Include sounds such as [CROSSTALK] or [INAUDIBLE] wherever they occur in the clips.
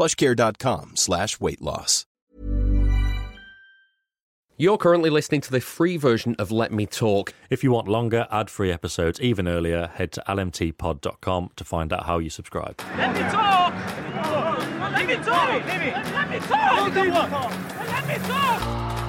plushcare.com slash weight loss. You're currently listening to the free version of Let Me Talk. If you want longer, ad free episodes even earlier, head to lmtpod.com to find out how you subscribe. Let me talk! Let me talk! Let me talk! Let me talk!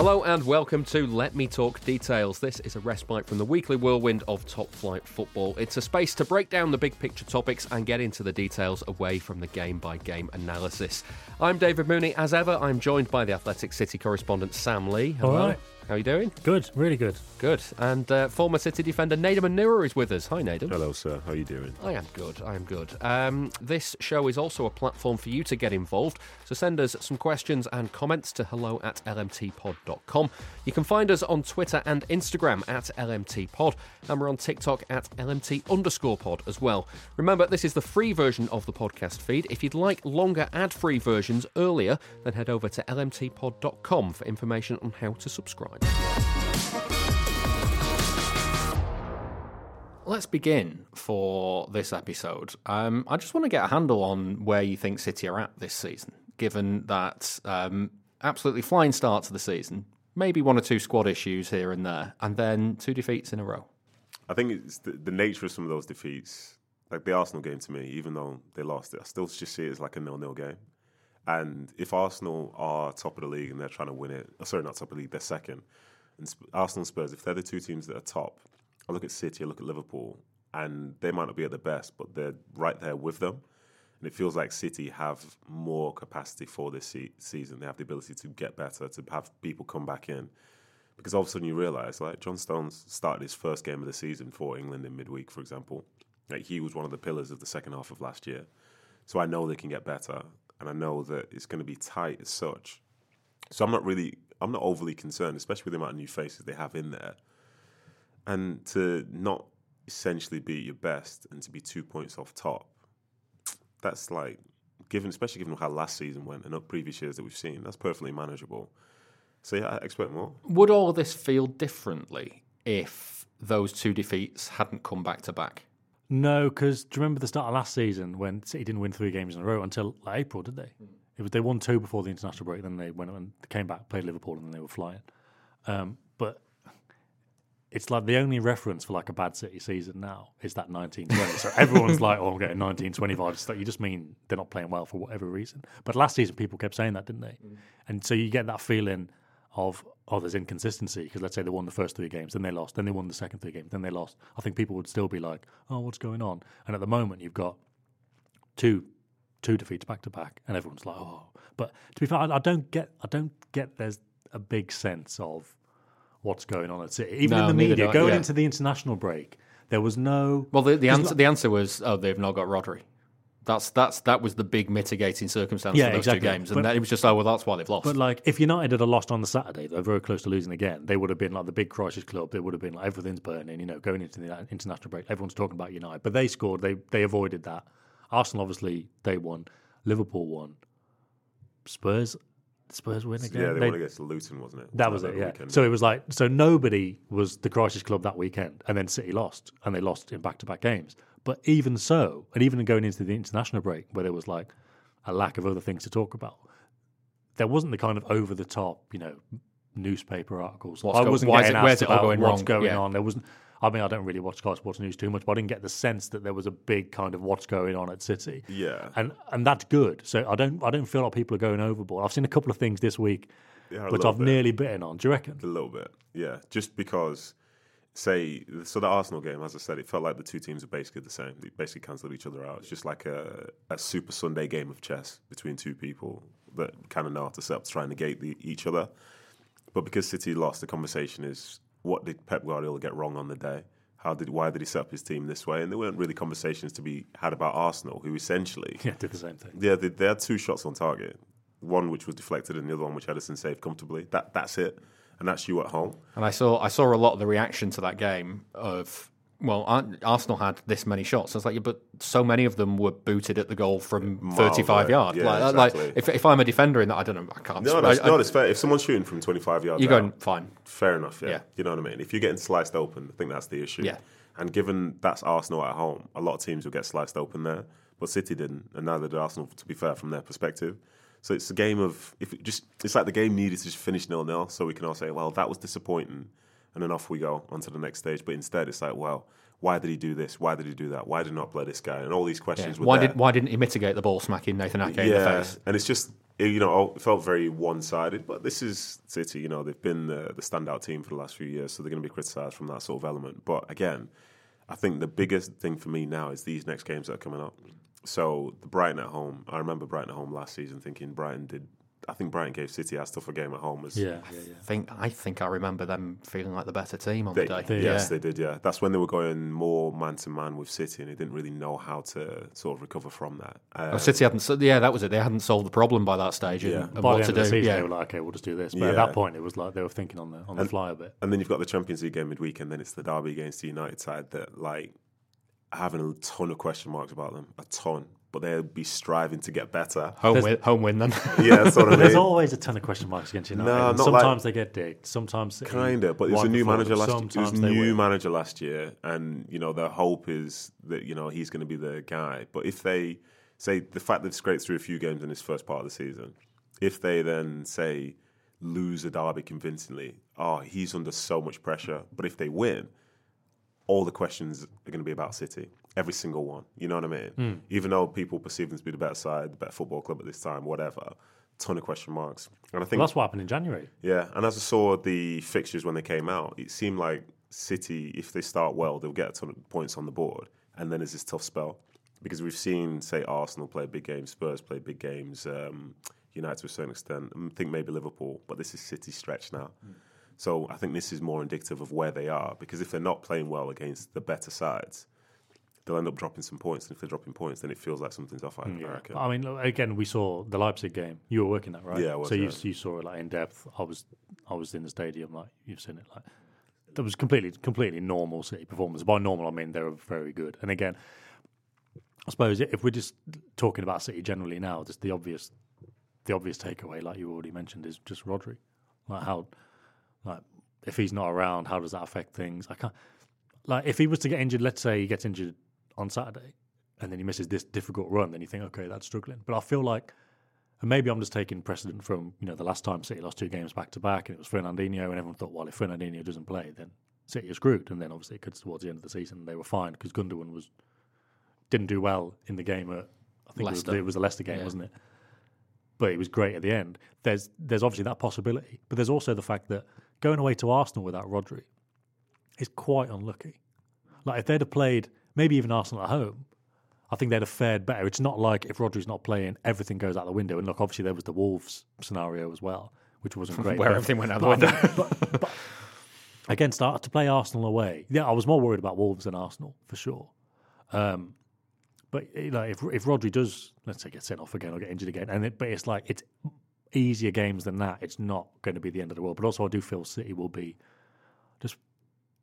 Hello and welcome to Let Me Talk Details. This is a respite from the weekly whirlwind of top flight football. It's a space to break down the big picture topics and get into the details away from the game by game analysis. I'm David Mooney. As ever, I'm joined by the Athletic City correspondent Sam Lee. Hello. How are you doing? Good, really good. Good. And uh, former City defender Nedum Onuoha is with us. Hi, Nadim. Hello, sir. How are you doing? I am good. I am good. Um, this show is also a platform for you to get involved. So send us some questions and comments to hello at lmtpod.com. You can find us on Twitter and Instagram at lmtpod, and we're on TikTok at lmt underscore pod as well. Remember, this is the free version of the podcast feed. If you'd like longer ad free versions earlier, then head over to lmtpod.com for information on how to subscribe. Let's begin for this episode. Um, I just want to get a handle on where you think City are at this season, given that um, absolutely flying start to the season, maybe one or two squad issues here and there, and then two defeats in a row. I think it's the, the nature of some of those defeats, like the Arsenal game to me, even though they lost it, I still just see it as like a nil-nil game. And if Arsenal are top of the league and they're trying to win it, oh, sorry, not top of the league, they're second. And Sp- Arsenal and Spurs, if they're the two teams that are top, I look at City, I look at Liverpool, and they might not be at the best, but they're right there with them. And it feels like City have more capacity for this se- season. They have the ability to get better, to have people come back in. Because all of a sudden you realise, like, John Stones started his first game of the season for England in midweek, for example. Like, he was one of the pillars of the second half of last year. So I know they can get better, and I know that it's going to be tight as such. So I'm not really, I'm not overly concerned, especially with the amount of new faces they have in there. And to not essentially be at your best and to be two points off top, that's like, given, especially given how last season went and up previous years that we've seen, that's perfectly manageable. So yeah, I expect more. Would all this feel differently if those two defeats hadn't come back to back? No, because do you remember the start of last season when City didn't win three games in a row until like, April, did they? It was they won two before the international break, then they went and came back, played Liverpool, and then they were flying. Um, but it's like the only reference for like a bad City season now is that 1920. so everyone's like, "Oh, I'm getting 1925." It's like you just mean they're not playing well for whatever reason. But last season, people kept saying that, didn't they? And so you get that feeling of oh, there's inconsistency because let's say they won the first three games, then they lost, then they won the second three games, then they lost. I think people would still be like, "Oh, what's going on?" And at the moment, you've got two two defeats back to back, and everyone's like, "Oh." But to be fair, I, I don't get I don't get there's a big sense of what's going on at City. Even No, in the media, going yeah. into the international break, there was no. Well, the, the answer not- the answer was oh they've not got Rodri. That's that's that was the big mitigating circumstance Yeah, for those exactly. two games, and But- that, it was just oh well that's why they've lost. But like, if United had lost on the Saturday, they're very close to losing again. They would have been like the big crisis club. They would have been like everything's burning. You know, going into the international break, everyone's talking about United, but they scored. They they avoided that. Arsenal obviously they won. Liverpool won. Spurs, Spurs win again. Yeah, they, They- won against Luton, wasn't it? that Wasn't was it, the yeah. weekend? So it was like, so nobody was the crisis club that weekend, and then City lost, and they lost in back-to-back games. But even so, and even going into the international break, where there was like a lack of other things to talk about, there wasn't the kind of over-the-top, you know, newspaper articles. What's I go- wasn't why getting it- asked it about going what's wrong? going Yeah. on. There wasn't. I mean, I don't really watch Sky Sports News too much, but I didn't get the sense that there was a big kind of what's going on at City. Yeah. and and that's good. So I don't I don't feel like people are going overboard. I've seen a couple of things this week, Yeah, which I've bit. nearly bitten on. Do you reckon? A little bit, yeah. Just because, say, so the Arsenal game, as I said, it felt like the two teams were basically the same. They basically cancelled each other out. It's just like a, a Super Sunday game of chess between two people that kind of know how to set up to try and negate the, each other. But because City lost, the conversation is what did Pep Guardiola get wrong on the day? How did why did he set up his team this way? And there weren't really conversations to be had about Arsenal, who essentially Yeah, did the same thing. yeah, they, they had two shots on target. One which was deflected, and the other one which Ederson saved comfortably. That that's it, and that's you at home. And I saw I saw a lot of the reaction to that game of well, Arsenal had this many shots. I was like, yeah, but so many of them were booted at the goal from Miles 35 away. yards. Yeah, like, like if, if I'm a defender in that, I don't know, I can't. No, that's, I, no, that's fair. If someone's shooting from 25 yards, you're out, going fine. fair enough. Yeah. Yeah. you know what I mean. If you're getting sliced open, I think that's the issue. Yeah. And given that's Arsenal at home, a lot of teams will get sliced open there, but City didn't, and neither did Arsenal. To be fair, from their perspective. So it's a game of if it just it's like the game needed to just finish nil nil, so we can all say, well, that was disappointing, and then off we go onto the next stage. But instead, it's like, well, why did he do this? Why did he do that? Why did he not play this guy? And all these Yeah. questions. were Why there. did why didn't he mitigate the ball smacking Nathan Ake in the face? and it's just you know oh, it felt very one-sided. But this is City. You know they've been the, the standout team for the last few years, so they're going to be criticised from that sort of element. But again, I think the biggest thing for me now is these next games that are coming up. So the Brighton at home. I remember Brighton at home last season, thinking Brighton did. I think Brighton gave City as tough a game at home as Yeah, yeah, yeah. I think I think I remember them feeling like the better team on They, the day. they- yes, yeah. they did. Yeah, that's when they were going more man to man with City, and they didn't really know how to sort of recover from that. Oh, Um, City hadn't. so- Yeah, that was it. They hadn't solved the problem by that stage. Yeah. and By what the to of the do. season, Yeah, they were like, okay, we'll just do this. But at that point, it was like they were thinking on the on the fly a bit. And then you've got the Champions League game midweek, and then it's the derby against the United side that, like, having a ton of question marks about them, a ton. But they'll be striving to get better. home win, home win then. [LAUGHS] Yeah, that's what I But there's always a ton of question marks against United. No, not sometimes like- they get digged. Sometimes City Kinda, but it was a new manager them. last. It was Sometimes new win. manager last year, and you know the hope is that you know he's going to be the guy. But if they say the fact they've scraped through a few games in this first part of the season, if they then say lose a derby convincingly, oh, he's under so much pressure. But if they win, all the questions are going to be about City. Every single one. You know what I mean? Hmm. Even though people perceive them to be the better side, the better football club at this time, whatever, ton of question marks. And I think Well, that's what happened in January. yeah, and as I saw the fixtures when they came out, it seemed like City, if they start well, they'll get a ton of points on the board, and then there's this tough spell because we've seen, say, Arsenal play big games, Spurs play big games, um, United to a certain extent, I think maybe Liverpool, but this is City stretch now. So I think this is more indicative of where they are because if they're not playing well against the better sides, they'll end up dropping some points. And if they're dropping points, then it feels like something's off. I reckon. I mean, again, we saw the Leipzig game. You were working that, right? Yeah, I was, so you, yeah. you saw it like in depth. I was, I was in the stadium. Like you've seen it. Like that was completely, completely normal City performance. By normal, I mean they were very good. And again, I suppose if we're just talking about City generally now, just the obvious, the obvious takeaway, like you already mentioned, is just Rodri. Like how, like if he's not around, how does that affect things? I can't. Like if he was to get injured, let's say he gets injured on Saturday, and then he misses this difficult run, then you think, okay, that's struggling. But I feel like, and maybe I'm just taking precedent from you know the last time City lost two games back to back, and it was Fernandinho, and everyone thought, well, if Fernandinho doesn't play, then City are screwed. And then obviously, because towards the end of the season, they were fine because Gundogan was didn't do well in the game at I think it was, it was the Leicester game, Yeah. wasn't it? But it was great at the end. There's there's obviously that possibility, but there's also the fact that going away to Arsenal without Rodri is quite unlucky. Like if they'd have played maybe even Arsenal at home, I think they'd have fared better. It's not like if Rodri's not playing, everything goes out the window. And look, obviously there was the Wolves scenario as well, which wasn't [LAUGHS] great. Where but- everything went out the window. [LAUGHS] but- but against to play Arsenal away, yeah, I was more worried about Wolves than Arsenal for sure. Um, but you know, if if Rodri does, let's say, get sent off again or get injured again, and it, but it's like it's easier games than that. It's not going to be the end of the world. But also, I do feel City will be just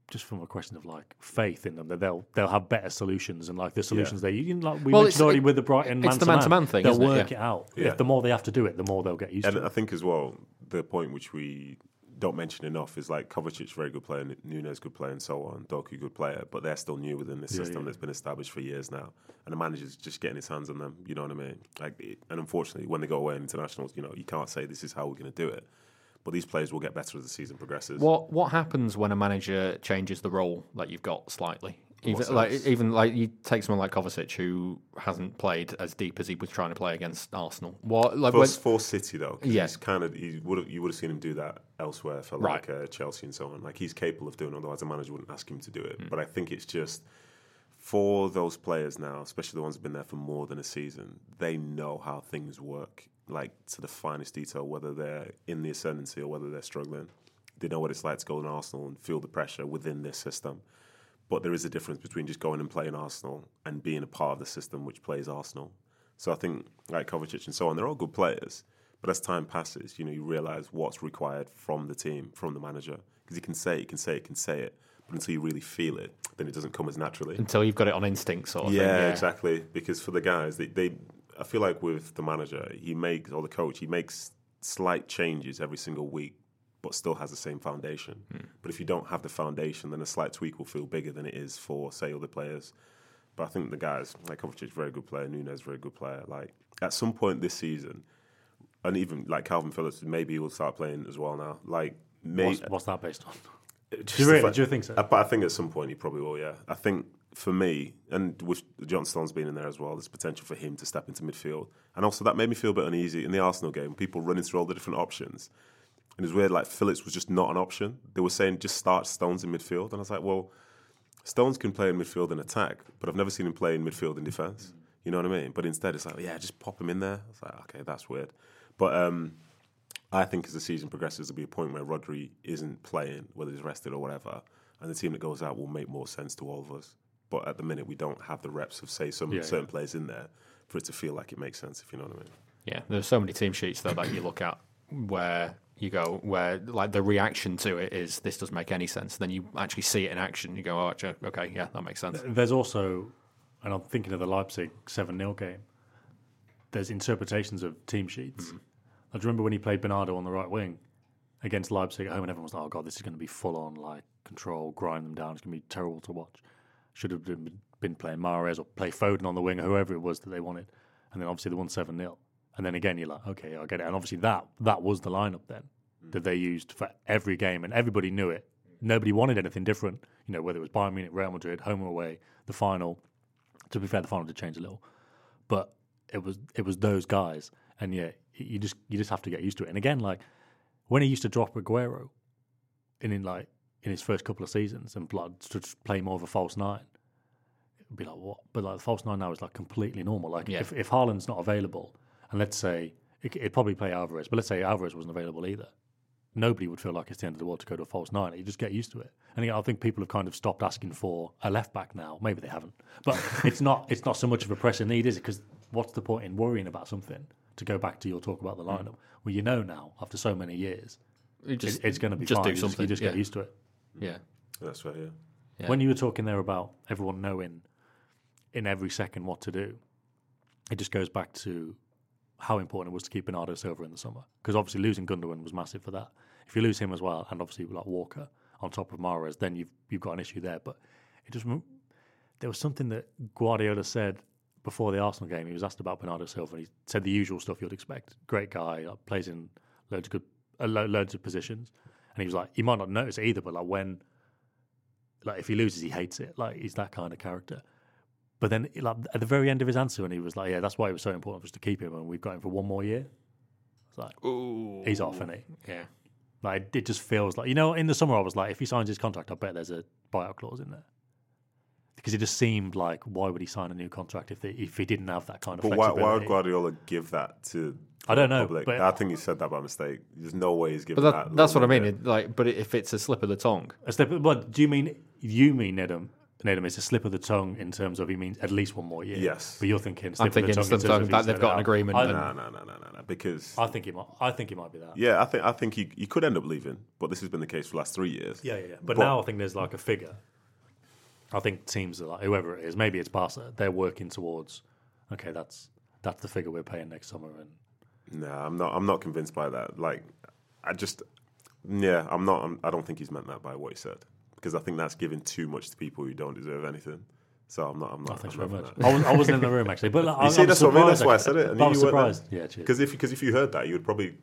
just from a question of like faith in them that they'll they'll have better solutions and like the solutions they you know, like we Well, mentioned already it- with the Brighton it's the man-to-man. man-to-man thing, They'll isn't it? work Yeah. it out. Yeah. If the more they have to do it, the more they'll get used And to And I think as well, the point which we don't mention enough is like Kovacic, very good player, Nunes, good player, and so on. Doku, good player, but they're still new within the system yeah. that's been established for years now. And the manager's just getting his hands on them. You know what I mean? Like, it, and unfortunately, when they go away in internationals, you know, you can't say this is how we're going to do it. But these players will get better as the season progresses. What what happens when a manager changes the role that you've got slightly? Even like even like you take someone like Kovacic who hasn't played as deep as he was trying to play against Arsenal. What like for, when, for City though, Yeah. he's kind of he would you would have seen him do that elsewhere for Right. like uh, Chelsea and so on. Like he's capable of doing. it, Otherwise, the manager wouldn't ask him to do it. But I think it's just for those players now, especially the ones who've been there for more than a season, they know how things work, like to the finest detail, whether they're in the ascendancy or whether they're struggling. They know what it's like to go to Arsenal and feel the pressure within this system. But there is a difference between just going and playing Arsenal and being a part of the system which plays Arsenal. So I think like Kovacic and so on, they're all good players. But as time passes, you know, you realise what's required from the team, from the manager. Because he can say it, he can say it, he can say it. But until you really feel it, then it doesn't come as naturally. until you've got it on instinct sort of Yeah, thing. Yeah, exactly. Because for the guys, they, they, I feel like with the manager, he makes or the coach, he makes slight changes every single week, but still has the same foundation. But if you don't have the foundation, then a slight tweak will feel bigger than it is for say other players. But I think the guys like Kovacic, is a very good player. Nunes, very good player. Like at some point this season, and even like Calvin Phillips, maybe he will start playing as well now. Like maybe What's, what's that based on? [LAUGHS] just Do you really? fact- Do you think so? Uh, But I think at some point he probably will. Yeah, I think for me, and with John Stones being in there as well, there's potential for him to step into midfield, and also that made me feel a bit uneasy in the Arsenal game. People running through all the different options, and it was weird. Like Phillips was just not an option. They were saying just start Stones in midfield, and I was like, well, Stones can play in midfield and attack, but I've never seen him play in midfield and defence. You know what I mean? But instead, it's like, yeah, just pop him in there. I was like, okay, that's weird. But um, I think as the season progresses, there'll be a point where Rodri isn't playing, whether he's rested or whatever, and the team that goes out will make more sense to all of us. But at the minute, we don't have the reps of, say, some Yeah, certain players in there for it to feel like it makes sense, if you know what I mean. Yeah, there's so many team sheets though that you look at where you go where like the reaction to it is this doesn't make any sense. Then you actually see it in action. You go, oh, actually, okay, yeah, that makes sense. There's also, and I'm thinking of the Leipzig 7 0 game, there's interpretations of team sheets. Mm-hmm. I remember when he played Bernardo on the right wing against Leipzig at home, and everyone was like, oh, God, this is going to be full on like control, grind them down. It's going to be terrible to watch. Should have been, been playing Mahrez or play Foden on the wing or whoever it was that they wanted. And then obviously they won 7 0. And then again, you're like, okay, I get it. And obviously that that was the lineup then mm. that they used for every game, and everybody knew it. Nobody wanted anything different. You know, whether it was Bayern Munich, Real Madrid, home or away, the final. To be fair, the final did change a little, but it was it was those guys, and yeah, you just you just have to get used to it. And again, like when he used to drop Aguero, in in like in his first couple of seasons, and blood to play more of a false nine, it'd be like what? But like the false nine now is like completely normal. Like Yeah. if if Haaland's not available, and let's say it, it'd probably play Alvarez, but let's say Alvarez wasn't available either. Nobody would feel like it's the end of the world to go to a false nine. You just get used to it. And again, I think people have kind of stopped asking for a left back now. Maybe they haven't, but [LAUGHS] it's not it's not so much of a pressing need, is it? Because what's the point in worrying about something? To go back to your talk about the hmm. lineup, well, you know now after so many years, You it- it's going to be just fine. do you something. Just, you just yeah. get used to it. yeah. That's right, yeah. Yeah. When you were talking there about everyone knowing in every second what to do, it just goes back to how important it was to keep Bernardo Silva in the summer. Because obviously losing Gundogan was massive for that. If you lose him as well, and obviously like Walker on top of Mahrez, then you've you've got an issue there. But it just there was something that Guardiola said before the Arsenal game. He was asked about Bernardo Silva, and he said the usual stuff you'd expect. Great guy, like, plays in loads of good, uh, lo- loads of positions, and he was like, you might not notice it either, but like when like if he loses, he hates it. Like he's that kind of character. But then, like at the very end of his answer, when he was like, "Yeah, that's why it was so important for us to keep him, and we've got him for one more year." It's like Ooh. he's off, isn't he? Yeah. Like it just feels like you know. In the summer, I was like, if he signs his contract, I bet there's a buyout clause in there. Because it just seemed like, why would he sign a new contract if they, if he didn't have that kind of But why, flexibility? why would Guardiola give that to? I don't know, public? but- I think he said that by mistake. There's no way he's giving But that, that. that's what I mean. It, like, but if it's a slip of the tongue, A slip. Of, what do you mean? You mean Nedum? Nedum is a slip of the tongue in terms of he means at least one more year. Yes. but you're thinking. Slip I'm thinking of the tongue slip in terms tongue of that they've got an oh, agreement I, No, no, no, no, no, no. Because I think he might. I think he might be that. yeah, I think I think he, he could end up leaving, but this has been the case for the last three years. Yeah, yeah, yeah. But, But- now I think there's like a figure. I think teams are like whoever it is, maybe it's Barca. They're working towards. Okay, that's that's the figure we're paying next summer, and No, I'm not. I'm not convinced by that. Like, I just, yeah, I'm not. I'm, I don't think he's meant that by what he said because I think that's giving too much to people who don't deserve anything. So I'm not. I'm not. Oh, thanks I'm very much. I, was, I wasn't in the room actually, but [LAUGHS] like, I, You see, I'm that's what I mean. That's why I said it. I was surprised. Yeah. Because if because if you heard that, you would probably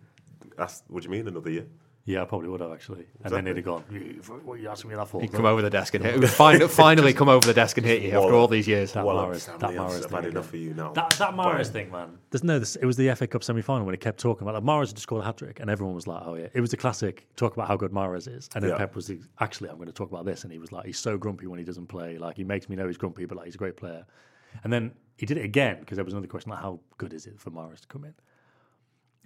ask, "What do you mean another year?" Yeah, I probably would have actually. And then he'd have gone, "You- what are you asking me that for? He'd come over the desk and hit. [LAUGHS] He'd fin- finally come over the desk and hit you after all these years. That Well, Mahrez, that Liam, Mahrez I've thing. had enough again. of you now. That, that Mahrez Bye. thing, man. There's no, this, it was the FA Cup semi final when he kept talking about like Mahrez had just scored a hat trick, and everyone was like, "Oh yeah." It was the classic talk about how good Mahrez is, and then Yeah. Pep was the, actually, I'm going to talk about this, and he was like, "He's so grumpy when he doesn't play. Like he makes me know he's grumpy, but like he's a great player." And then he did it again because there was another question like, "How good is it for Mahrez to come in?"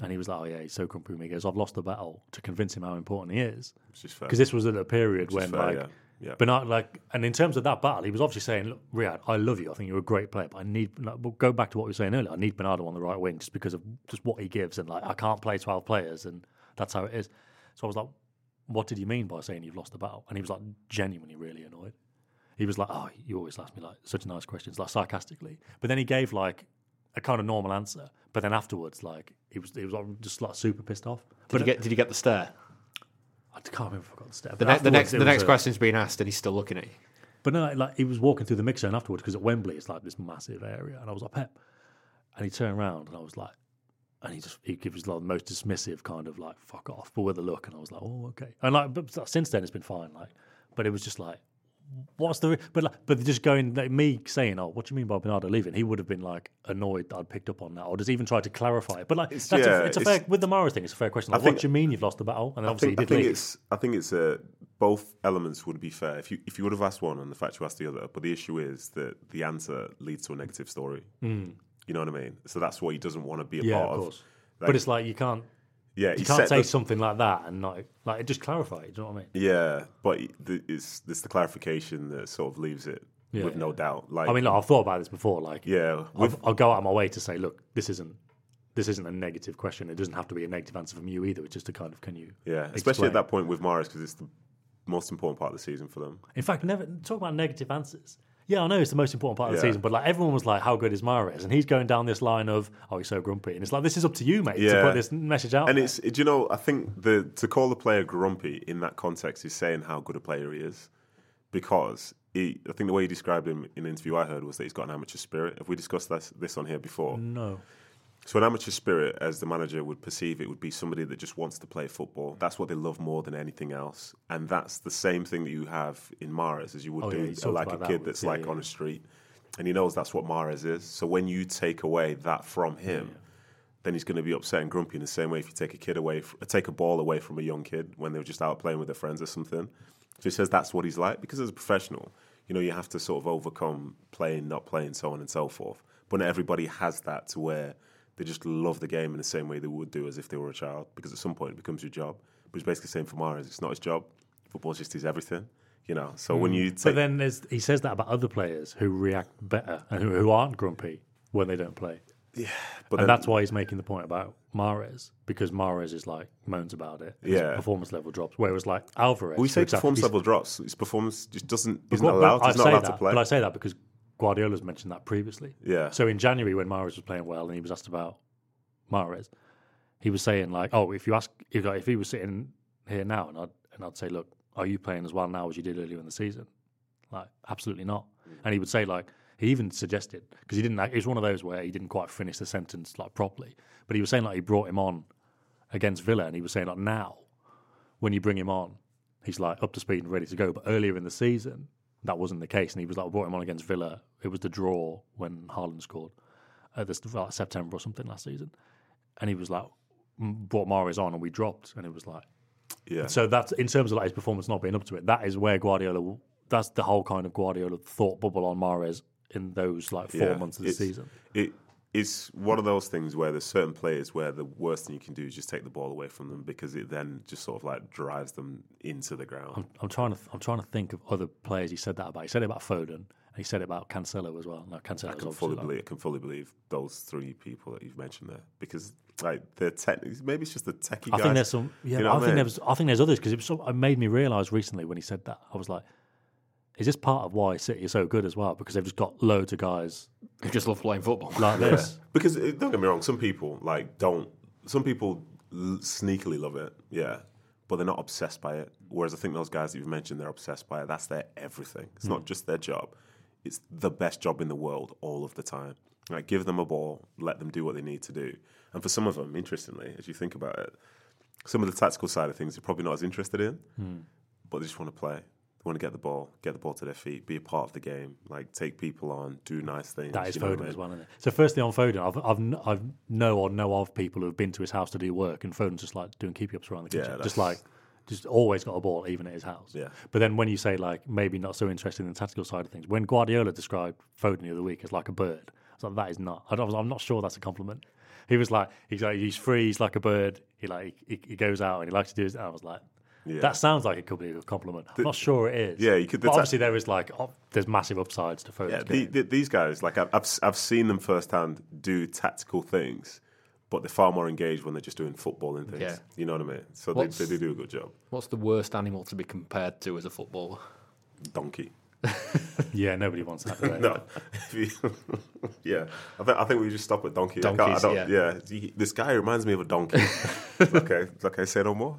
And he was like, "Oh yeah, he's so grumpy." with me." He goes, "I've lost the battle to convince him how important he is." Which is fair. because this was at a period Which when fair, like yeah. Yeah. Bernard like and in terms of that battle he was obviously saying look Riyad I love you I think you're a great player but I need like, we'll go back to what we were saying earlier I need Bernardo on the right wing just because of just what he gives and like I can't play 12 players and that's how it is so I was like what did you mean by saying you've lost the battle and he was like genuinely really annoyed he was like oh you always ask me like such nice questions like sarcastically but then he gave like a kind of normal answer but then afterwards like he was he was like, just like super pissed off Did but you get? Did you get the stare? I can't remember if I got the step The, ne- the next, the next a- question's being asked, and he's still looking at you. But no, like he was walking through the mix zone afterwards because at Wembley it's like this massive area, and I was like Pep, and he turned around and I was like, and he just he gives like the most dismissive kind of like fuck off, but with a look, and I was like, oh okay, and like but since then it's been fine, like, but it was just like, what's the re-? but like, but just going like, me saying, oh, what do you mean by Bernardo leaving? He would have been like annoyed that I'd picked up on that, or just even tried to clarify it. But like It's- that's yeah, a, it's a fair with the Mara thing, it's a fair question. Like, think- what do you mean you've lost the battle? And I obviously think, I think leave. it's I think it's uh, both elements would be fair if you if you would have asked one and the fact you asked the other. But the issue is that the answer leads to a negative story. You know what I mean? So that's what he doesn't want to be a yeah, part of of. Like, but it's like you can't yeah, you can't say the- something like that and not like it just clarify it. Do you know what I mean? Yeah, but the, it's it's the clarification that sort of leaves it Yeah, with no doubt. Like I mean, look, I've thought about this before. Like, yeah, I'll, with, I'll go out of my way to say, look, this isn't this isn't a negative question. It doesn't have to be a negative answer from you either. It's just a kind of can you? yeah, especially at that point with Mahrez because it's the most important part of the season for them. In fact, never talk about negative answers. Yeah, I know it's the most important part of the Yeah. season, but like everyone was like, "How good is Mahrez?" And he's going down this line of, "Oh, he's so grumpy," and it's like, "This is up to you, mate, to Yeah. put this message out." And there. it's, do you know, I think the to call the player grumpy in that context is saying how good a player he is, because he, I think the way he described him in an interview I heard was that he's got an amateur spirit. Have we discussed this, this on here before? no, So an amateur spirit, as the manager would perceive it, would be somebody that just wants to play football. That's what they love more than anything else, and that's the same thing that you have in Mahrez as you would Oh, do talked like a about that kid that's yeah, like yeah. on a street, and he knows that's what Mahrez is. So when you take away that from him, then he's going to be upset and grumpy in the same way if you take a kid away, take a ball away from a young kid when they're just out playing with their friends or something. So he says that's what he's like because as a professional, you know, you have to sort of overcome playing, not playing, so on and so forth. But not everybody has that to where they just love the game in the same way they would do as if they were a child because at some point it becomes your job. But it's basically the same for Mahrez. It's not his job. Football's just his everything, you know. So when hmm. you take, but then there's he says that about other players who react better and who, who aren't grumpy when they don't play. Yeah, but and then, that's why he's making the point about Mahrez because Mahrez is like moans about it. His Yeah. performance level drops. Whereas like Alvarez, we say example, performance he's- level drops. His performance just doesn't what- but allowed. He's not allowed that, to play. But I say that because Guardiola's mentioned that previously. Yeah. So in January when Mahrez was playing well and he was asked about Mahrez, he was saying like, "Oh, if you ask if, like, if he was sitting here now and I'd and I'd say, look, are you playing as well now as you did earlier in the season?" Like, absolutely not. Mm. And he would say like he even suggested because he didn't. It was one of those where he didn't quite finish the sentence like properly. But he was saying like he brought him on against Villa, and he was saying like now when you bring him on, he's like up to speed and ready to go. But earlier in the season, that wasn't the case, and he was like brought him on against Villa. It was the draw when Haaland scored at the st- like September or something last season, and he was like brought Mahrez on, and we dropped, and it was like yeah. so that's in terms of like his performance not being up to it. That is where Guardiola. That's the whole kind of Guardiola thought bubble on Mahrez in those like four Yeah, months of the season. It it's one of those things where there's certain players where the worst thing you can do is just take the ball away from them because it then just sort of like drives them into the ground. I'm, I'm trying to I'm trying to think of other players he said that about. He said it about Foden and he said it about Cancelo as well. Now I can fully like- believe I can fully believe those three people that you've mentioned there because like they're tech maybe it's just the techie I guys. think there's some. Yeah, You know I I think mean? there's. I think there's others because it was. So, it made me realise recently when he said that I was like, is this part of why City is so good as well? Because they've just got loads of guys Who just love playing football. like this. because uh, don't get me wrong, some people like don't. Some people l- sneakily love it, yeah, but they're not obsessed by it. Whereas I think those guys that you've mentioned, they're obsessed by it. That's their everything. It's Hmm. not just their job; it's the best job in the world all of the time. Like, give them a ball, let them do what they need to do. And for some of them, interestingly, as you think about it, some of the tactical side of things they're probably not as interested in, but they just want to play. Want to get the ball, get the ball to their feet, be a part of the game, like take people on, do nice things. That is you know Foden I mean? as well, isn't it? So, firstly, on Foden, I've, I've, I've know or know of people who've been to his house to do work, and Foden's just like doing keep ups around the kitchen, that's- just like, just always got a ball, even at his house. Yeah. But then when you say like maybe not so interested in the tactical side of things, when Guardiola described Foden the other week as like a bird, I was like, that is not. I don't, I'm not sure that's a compliment. He was like, he's like, he's free, he's like a bird. He like, he, he goes out and he likes to do his. I was like, Yeah. that sounds like it could be a compliment. I'm not sure it is. yeah, you could- the But ta- obviously, there is like, oh, there's massive upsides to Foden's Yeah, the, the, these guys, like I've, I've s- I've seen them firsthand do tactical things, but they're far more engaged when they're just doing football and things. Yeah. You know what I mean? So they, What's- they, do do a good job. What's the worst animal to be compared to as a footballer? Donkey. [LAUGHS] yeah, nobody wants that. do? [LAUGHS] No, [LAUGHS] yeah. I, th- I think we just stop at donkey. I I don't- yeah. yeah. This guy reminds me of a donkey. okay, okay. Say no more.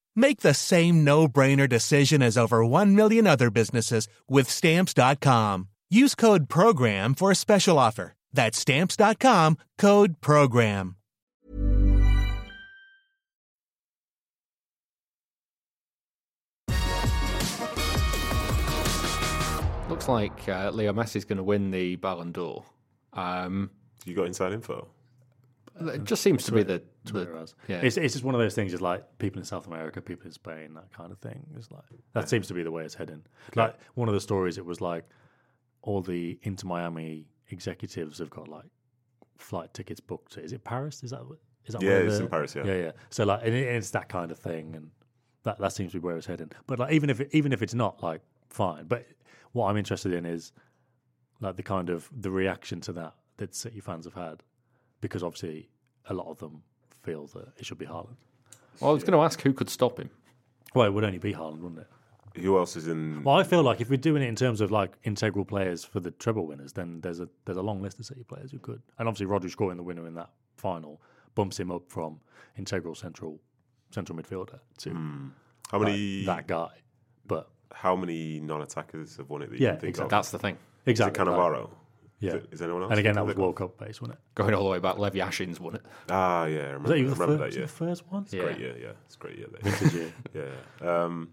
Make the same no brainer decision as over 1 million other businesses with stamps.com. Use code PROGRAM for a special offer. That's stamps.com code PROGRAM. Looks like uh, Leo Messi's going to win the Ballon d'Or. Um, You got inside info? It just seems to be the, the yeah. It's, it's just one of those things. It's like people in South America, people in Spain, that kind of thing. It's like that seems to be the way it's heading. Like one of the stories, it was like all the Inter Miami executives have got like flight tickets booked. to- Is it Paris? Is that what- is that Yeah, one it's the- in Paris, yeah. yeah, yeah. So like, and it- it's that kind of thing, and that that seems to be where it's heading. But like, even if it, even if it's not, like, fine. But what I'm interested in is like the kind of the reaction to that that City fans have had, because obviously a lot of them feel that it should be Haaland. Well, I was going to ask who could stop him. Well, it would only be Haaland, wouldn't it? Who else is in? Well, I feel like if we're doing it in terms of like integral players for the treble winners, then there's a there's a long list of City players who could, and obviously Rodri scoring the winner in that final bumps him up from integral central central midfielder to hmm. How like, many? that guy. But How many non-attackers have won it? That you Yeah, can think exactly. of? That's the thing. exactly, Is it like- Cannavaro? Yeah. Is, it, is anyone else? and again, that was World Cup based, wasn't it? Going all the way back, Lev Yashin's won it. Ah, yeah, I remember, Was that I even the remember first, that. Yeah, the first one? Yeah. great year. Yeah, it's a great year. Vintage [LAUGHS] year. Yeah. Um,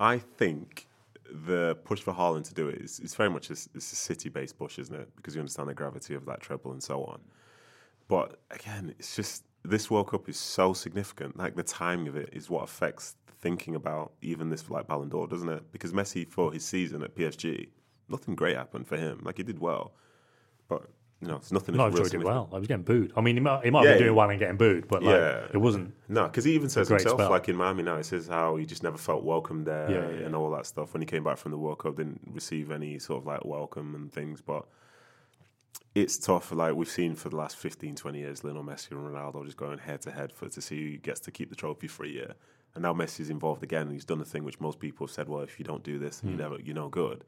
I think the push for Haaland to do it is, is very much a, it's a city-based push, isn't it? Because you understand the gravity of that treble and so on. But again, it's just this World Cup is so significant. Like the timing of it is what affects thinking about even this like Ballon d'Or, doesn't it? Because Messi for his season at PSG, nothing great happened for him. Like he did well, but you know, it's nothing. No, he did well. I was getting booed. I mean, he might, he might Yeah, have been doing well and getting booed, but like, Yeah. it wasn't. No, because he even says himself, spell. like in Miami now, he says how he just never felt welcome there Yeah, and all that stuff. When he came back from the World Cup, didn't receive any sort of like welcome and things. But it's tough. Like we've seen for the last 15, 20 years, Lionel Messi and Ronaldo just going head to head for to see who gets to keep the trophy for a year. And now Messi's involved again, and he's done the thing which most people have said, well, if you don't do this, Hmm. you never, you're no good.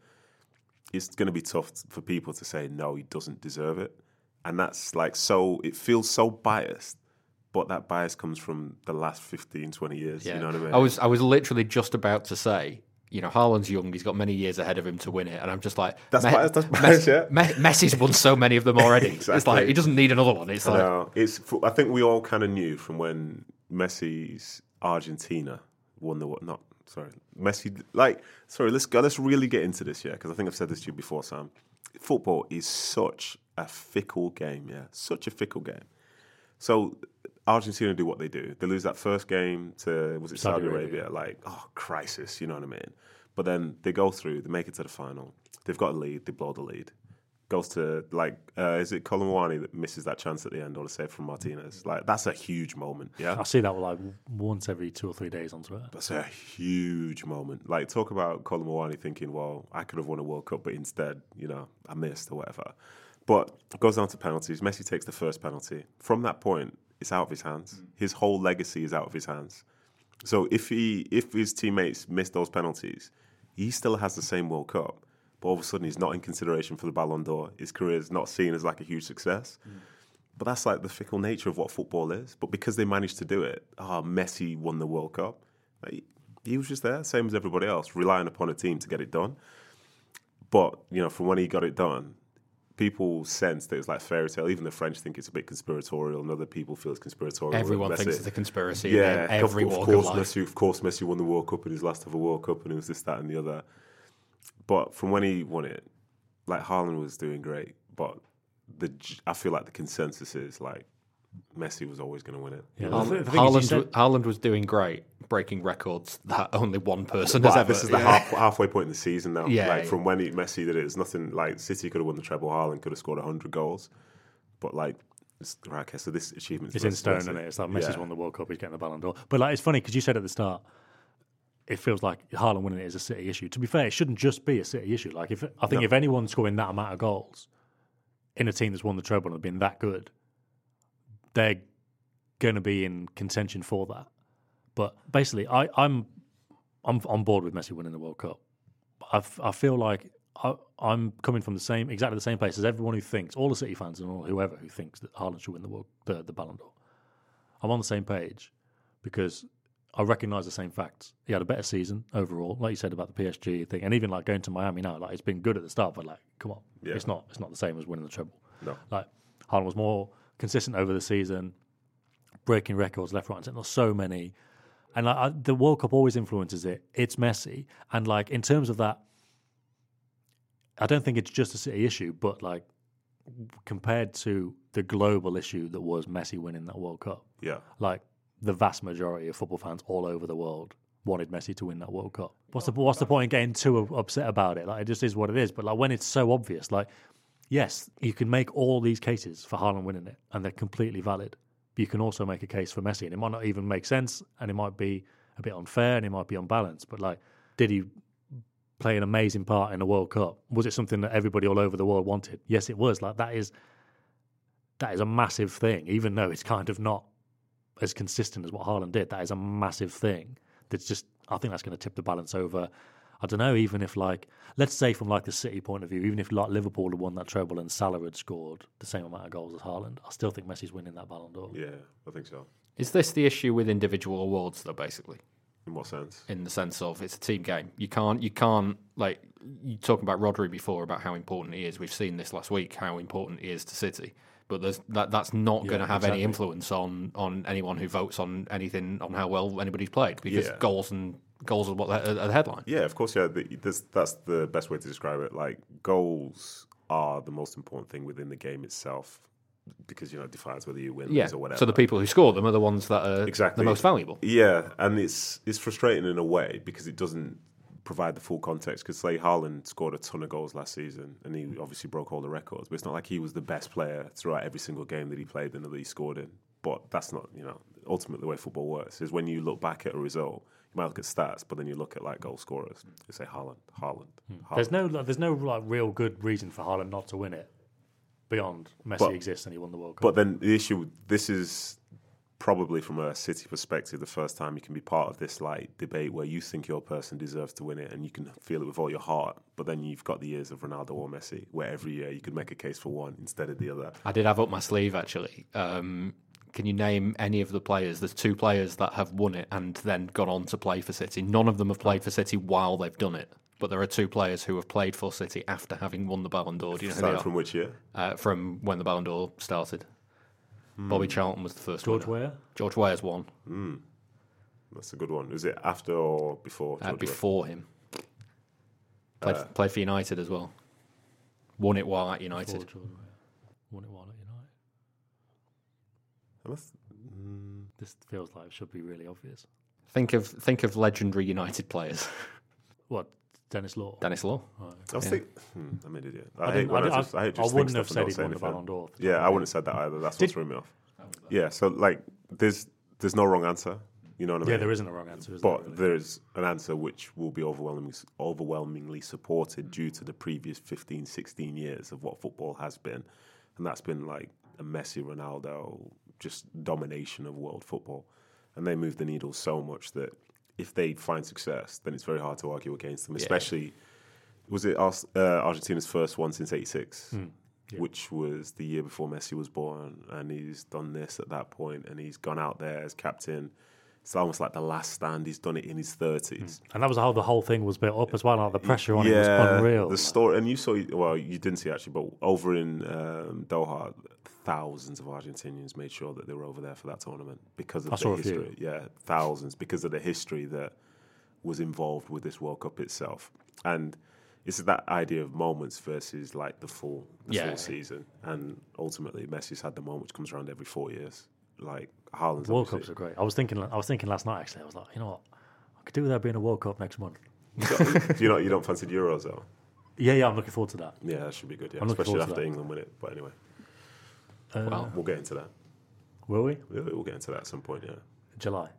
It's going to be tough for people to say no, he doesn't deserve it, and that's like so. It feels so biased but that bias comes from the last 15, 20 years. Yeah. You know what I mean? I was I was literally just about to say you know, Haaland's young. He's got many years ahead of him to win it, and I'm just like, That's biased, that's biased, yeah. Me- Messi's won so many of them already. [LAUGHS] It's like he doesn't need another one. It's like No, it's. I think we all kind of knew from when Messi's Argentina won the what? Not sorry, Messi. Like sorry, let's go. Let's really get into this, yeah, because I think I've said this to you before, Sam. Football is such a fickle game, yeah, such a fickle game. So Argentina do what they do. They lose that first game to was it Saudi, Saudi Arabia? Arabia. Like oh crisis, you know what I mean? But then they go through, they make it to the final. They've got a lead, they blow the lead. Goes to like uh, is it Kolo Muani that misses that chance at the end or the save from Martinez? Like that's a huge moment, yeah. I see that like once every two or three days on Twitter. That's a huge moment. Like, talk about Kolo Muani thinking, well, I could have won a World Cup, but instead, you know, I missed or whatever. But it goes down to penalties. Messi takes the first penalty. From that point, it's out of his hands. His whole legacy is out of his hands. So if he, if his teammates miss those penalties, he still has the same World Cup. But all of a sudden, he's not in consideration for the Ballon d'Or. His career is not seen as like a huge success. But that's like the fickle nature of what football is. But because they managed to do it, ah, Messi won the World Cup. Like, he was just there, same as everybody else, relying upon a team to get it done. But you know, from when he got it done, people sense that it's like fairy tale. Even the French think it's a bit conspiratorial, and other people feel it's conspiratorial. everyone thinks it's a conspiracy. yeah, every of, of course, of. Messi. Of course, Messi won the World Cup in his last ever World Cup, and it was this, that, and the other. But from when he won it, like Haaland was doing great, but the j- I feel like the consensus is like Messi was always going to win it. Yeah, Haaland, the, the thing is, you Haaland, said- Haaland was doing great, breaking records that only one person But has ever. this is the yeah. half, halfway point in the season now. Yeah, like yeah. from when he, Messi did it, it's nothing like City could have won the treble. Haaland could have scored hundred goals, but like, it's, right, okay, so this achievement It's in stone, isn't it? It's like Messi's won the World Cup, he's getting the Ballon d'Or. But like, it's funny because you said at the start, it feels like Haaland winning it is a City issue. To be fair, it shouldn't just be a City issue. Like, if I think No. if anyone's scoring that amount of goals in a team that's won the treble and have been that good, they're going to be in contention for that. But basically, I, I'm I'm on board with Messi winning the World Cup. I feel like I, I'm coming from the same, exactly the same place as everyone who thinks, all the City fans and all, whoever who thinks that Haaland should win the world, the, the Ballon d'Or. I'm on the same page because I recognise the same facts. He had a better season overall, like you said about the PSG thing, and even like going to Miami now, like it's been good at the start, but like, come on, Yeah. it's not, it's not the same as winning the treble. No. Like Haaland was more consistent over the season, breaking records left, right, and centre. There's so many, and like I, the World Cup always influences it. It's messy, and like in terms of that, I don't think it's just a City issue, but like compared to the global issue that was Messi winning that World Cup, Yeah, like the vast majority of football fans all over the world wanted Messi to win that World Cup. What's the oh, what's the point in getting too upset about it? Like it just is what it is. But like when it's so obvious, like yes, you can make all these cases for Haaland winning it, and they're completely valid. But you can also make a case for Messi, and it might not even make sense, and it might be a bit unfair, and it might be unbalanced. But like, did he play an amazing part in the World Cup? Was it something that everybody all over the world wanted? Yes, it was. Like that is that is a massive thing, even though it's kind of not as consistent as what Haaland did. That is a massive thing. That's just I think that's going to tip the balance over. I don't know. Even if like let's say from like the City point of view, even if like Liverpool had won that treble and Salah had scored the same amount of goals as Haaland, I still think Messi's winning that Ballon d'Or. yeah, I think so. Is this the issue with individual awards, though? Basically, In what sense? in the sense of it's a team game. You can't, you can't like you talking about Rodri before about how important he is. We've seen this last week how important he is to City. But there's, that that's not going to have any influence on on anyone who votes on anything on how well anybody's played because Yeah. goals and goals are what the, are the headline. Yeah, of course. Yeah, that's the best way to describe it. Like goals are the most important thing within the game itself because you know it defines whether you win Yeah. or whatever. So the people who score them are the ones that are exactly the most valuable. Yeah, and it's it's frustrating in a way because it doesn't provide the full context. Because say Haaland scored a ton of goals last season, and he mm. obviously broke all the records. But it's not like he was the best player throughout every single game that he played and that he scored in. But that's not you know ultimately the way football works. Is when you look back at a result, you might look at stats, but then you look at like goal scorers. You say Haaland, Haaland. Haaland. Hmm. There's no like, there's no like real good reason for Haaland not to win it beyond Messi But- exists and he won the World Cup. But then the issue, this is probably from a City perspective, the first time you can be part of this like debate where you think your person deserves to win it and you can feel it with all your heart. But then you've got the years of Ronaldo or Messi, where every year you could make a case for one instead of the other. I did have up my sleeve actually. Um, can you name any of the players? There's two players that have won it and then gone on to play for City. None of them have played for City while they've done it. But there are two players who have played for City after having won the Ballon d'Or. Do you know who they are? from which year? uh, from when the Ballon d'Or started. Bobby hmm. Charlton was the first. George winner. Weah? George Weah's won hmm. That's a good one. Is it after or before? uh, George Weah? before him. Played, uh, played for United as well. Won it while at United. George Weah. Won it while at United. I must- hmm. This feels like it should be really obvious. Think of think of legendary United players. [LAUGHS] What? Denis Law? Denis Law. I was thinking, hmm, I'm an idiot. I, I hate when I I, did- just, I, hate I just think wouldn't stuff have and said he'd say won the anything. Ballon d'Or. Yeah, I wouldn't have said that either. That's Did- what threw me off. Yeah, so like, there's there's no wrong answer. You know what I mean? Yeah, there isn't a wrong answer, is there, but really? there's an answer which will be overwhelmingly overwhelmingly supported due to the previous 15, 16 years of what football has been, and that's been like a Messi, Ronaldo, just domination of world football, and they move the needle so much that if they find success, then it's very hard to argue against them. Especially, was it Ars- uh, Argentina's first one since '86? Which was the year before Messi was born, and he's done this at that point, and he's gone out there as captain. It's almost like the last stand. He's done it in his thirties. And that was how the whole thing was built up as well. Like the pressure on it was unreal. The story, and you saw, well, you didn't see actually, but over in um, Doha, thousands of Argentinians made sure that they were over there for that tournament because of I the saw a few. history. Yeah, thousands because of the history that was involved with this World Cup itself, and it's that idea of moments versus like the full, the Yeah. full season, and ultimately Messi's had the moment which comes around every four years. Like Haaland's World obviously- Cups are great. I was thinking. I was thinking last night. Actually, I was like, you know what? I could do with there being a World Cup next month. Do you know you don't fancy the Euros though? Yeah, yeah. I'm looking forward to that. Yeah, that should be good. Yeah, I'm especially after. England win it. But anyway, uh, Well, we'll get into that. Will we? We'll, we'll get into that at some point. Yeah, July.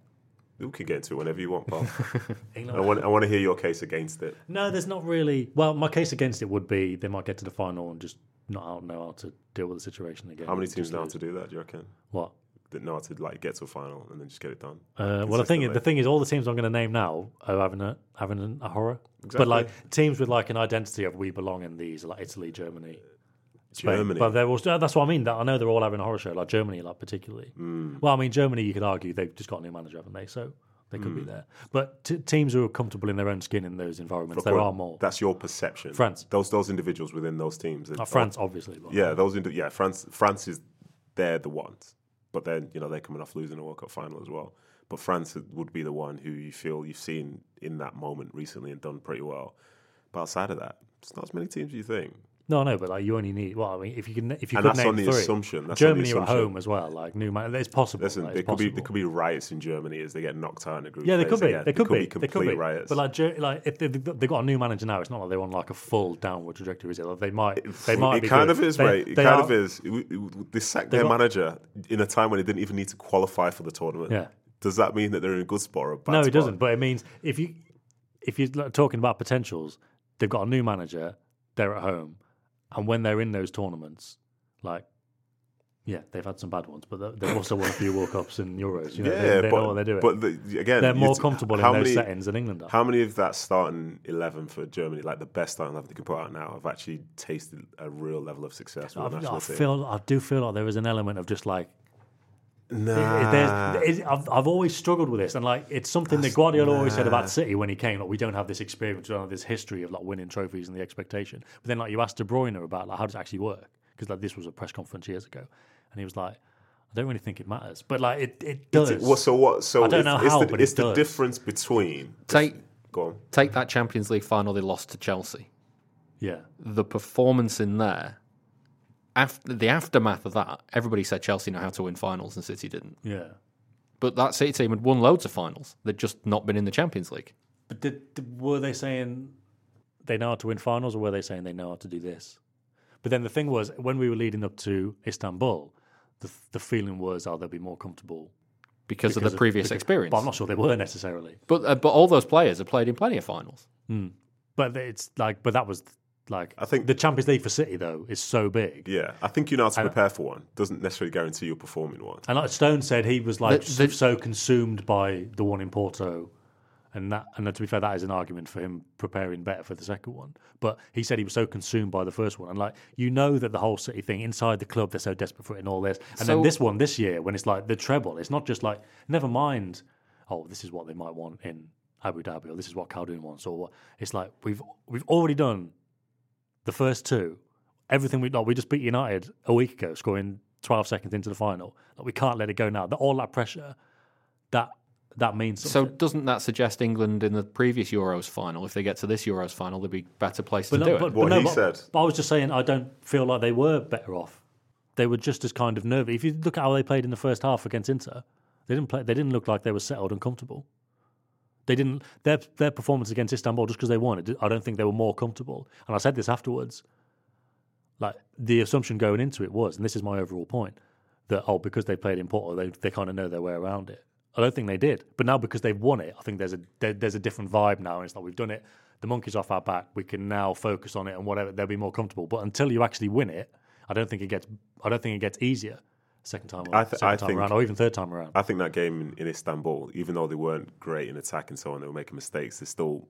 we can get into it whenever you want, Paul. [LAUGHS] England. I want I want to hear your case against it. No, there's not really. Well, my case against it would be they might get to the final and just not out know how to deal with the situation again. How many teams know how to do that? Do you reckon? What? That know how to like get to a final and then just get it done. Uh, well, the thing the thing is, all the teams I'm going to name now are having a having a horror. Exactly. But like teams with like an identity of we belong in these, like Italy, Germany, Spain. Germany. But they're also, that's what I mean. That I know they're all having a horror show. Like Germany, like particularly. Hmm. Well, I mean Germany, you could argue they've just got a new manager, haven't they? So they could Hmm. be there. But t- teams who are comfortable in their own skin in those environments, there are more. That's your perception. France. Those those individuals within those teams. Like France, obviously. But Yeah, those. Indi- yeah, France. France is they're the ones, but then you know they're coming off losing a World Cup final as well. But France would be the one who you feel you've seen in that moment recently and done pretty well. But outside of that, it's not as many teams as you think. No, no, but like you only need. Well, I mean, if you can, if you And could that's name on the three, assumption- that's on the Germany at home as well. Like new man, it's possible. Listen, like, there could be there could be riots in Germany as they get knocked out in a group. Yeah, they could be. Yeah, they could be. complete They could be. riots. But like, like if they, they've got a new manager now, it's not like they're on like a full downward trajectory. Is it? Like they might. They might. it be kind good. of is, They- right? It kind are- of is. They sacked their got- manager in a time when they didn't even need to qualify for the tournament. Yeah. Does that mean that they're in a good spot or a bad No, spot? it doesn't. But it means if you if you're talking about potentials, they've got a new manager. They're at home, and when they're in those tournaments, like. Yeah, they've had some bad ones, but they- they've also won a few World Cups and Euros. You know, yeah, they, they but, know what they're doing. But the, again, they're more comfortable in how those many- settings than England are. How many of that starting eleven for Germany, like the best starting eleven they can put out now, have actually tasted a real level of success with I, I feel, I do feel like there is an element of just like nah. There's, it, I've, I've always struggled with this, and like it's something that Guardiola always said about City when he came. Like we don't have this experience, we don't have this history of like winning trophies and the expectation. But then like you asked De Bruyne about like how does it actually work? Because like this was a press conference years ago, and he was like, I don't really think it matters, but like it, it does. It's- well, so what? So I don't it's, know it's how, the, but it's it the difference between. take Go on. take that Champions League final they lost to Chelsea. yeah, The performance in there, after the aftermath of that, everybody said Chelsea know how to win finals and City didn't. yeah. But that City team had won loads of finals. They'd just not been in the Champions League. But did, were they saying they know how to win finals, or were they saying they know how to do this? But then the thing was, when we were leading up to Istanbul, the the feeling was, oh, they'll be more comfortable Because, of because the previous because- experience. But I'm not sure they were necessarily. But uh, but all those players have played in plenty of finals. But it's like, but that was like, I think- the Champions League for City though is so big. Yeah, I think you know how to prepare for one. Doesn't necessarily guarantee you'll perform in one. And like Stone said, he was like The- the- so consumed by the one in Porto And that, and to be fair, that is an argument for him preparing better for the second one. But he said he was so consumed by the first one, and like you know that the whole City thing inside the club, they're so desperate for it and all this. And So- then this one this year, when it's like the treble, it's not just like never mind. Oh, this is what they might want in Abu Dhabi, or this is what Khaldoon wants, or what. It's like we've we've already done the first two. Everything we like, we just beat United a week ago, scoring 12 seconds into the final. Like, we can't let it go now. That all that pressure, that that means So doesn't that suggest England in the previous Euros final, if they get to this Euros final, they'd be better placed but to no, do but, it? but What no, he but- said. But I was just saying, I don't feel like they were better off. They were just as kind of nervy. If you look at how they played in the first half against Inter, they didn't play. They didn't look like they were settled and comfortable. They didn't. Their their performance against Istanbul, just because they won, it, I don't think they were more comfortable. And I said this afterwards. Like the assumption going into it was, and this is my overall point, that oh, because they played in Porto, they they kind of know their way around it. I don't think they did, but now because they've won it, I think there's a there, there's a different vibe now. And it's like we've done it. The monkey's off our back. We can now focus on it and whatever. They'll be more comfortable. But until you actually win it, I don't think it gets. I don't think it gets easier second time, I th- second I time think- around, or even third time around. I think that game in, in Istanbul, even though they weren't great in attack and so on, they were making mistakes. They still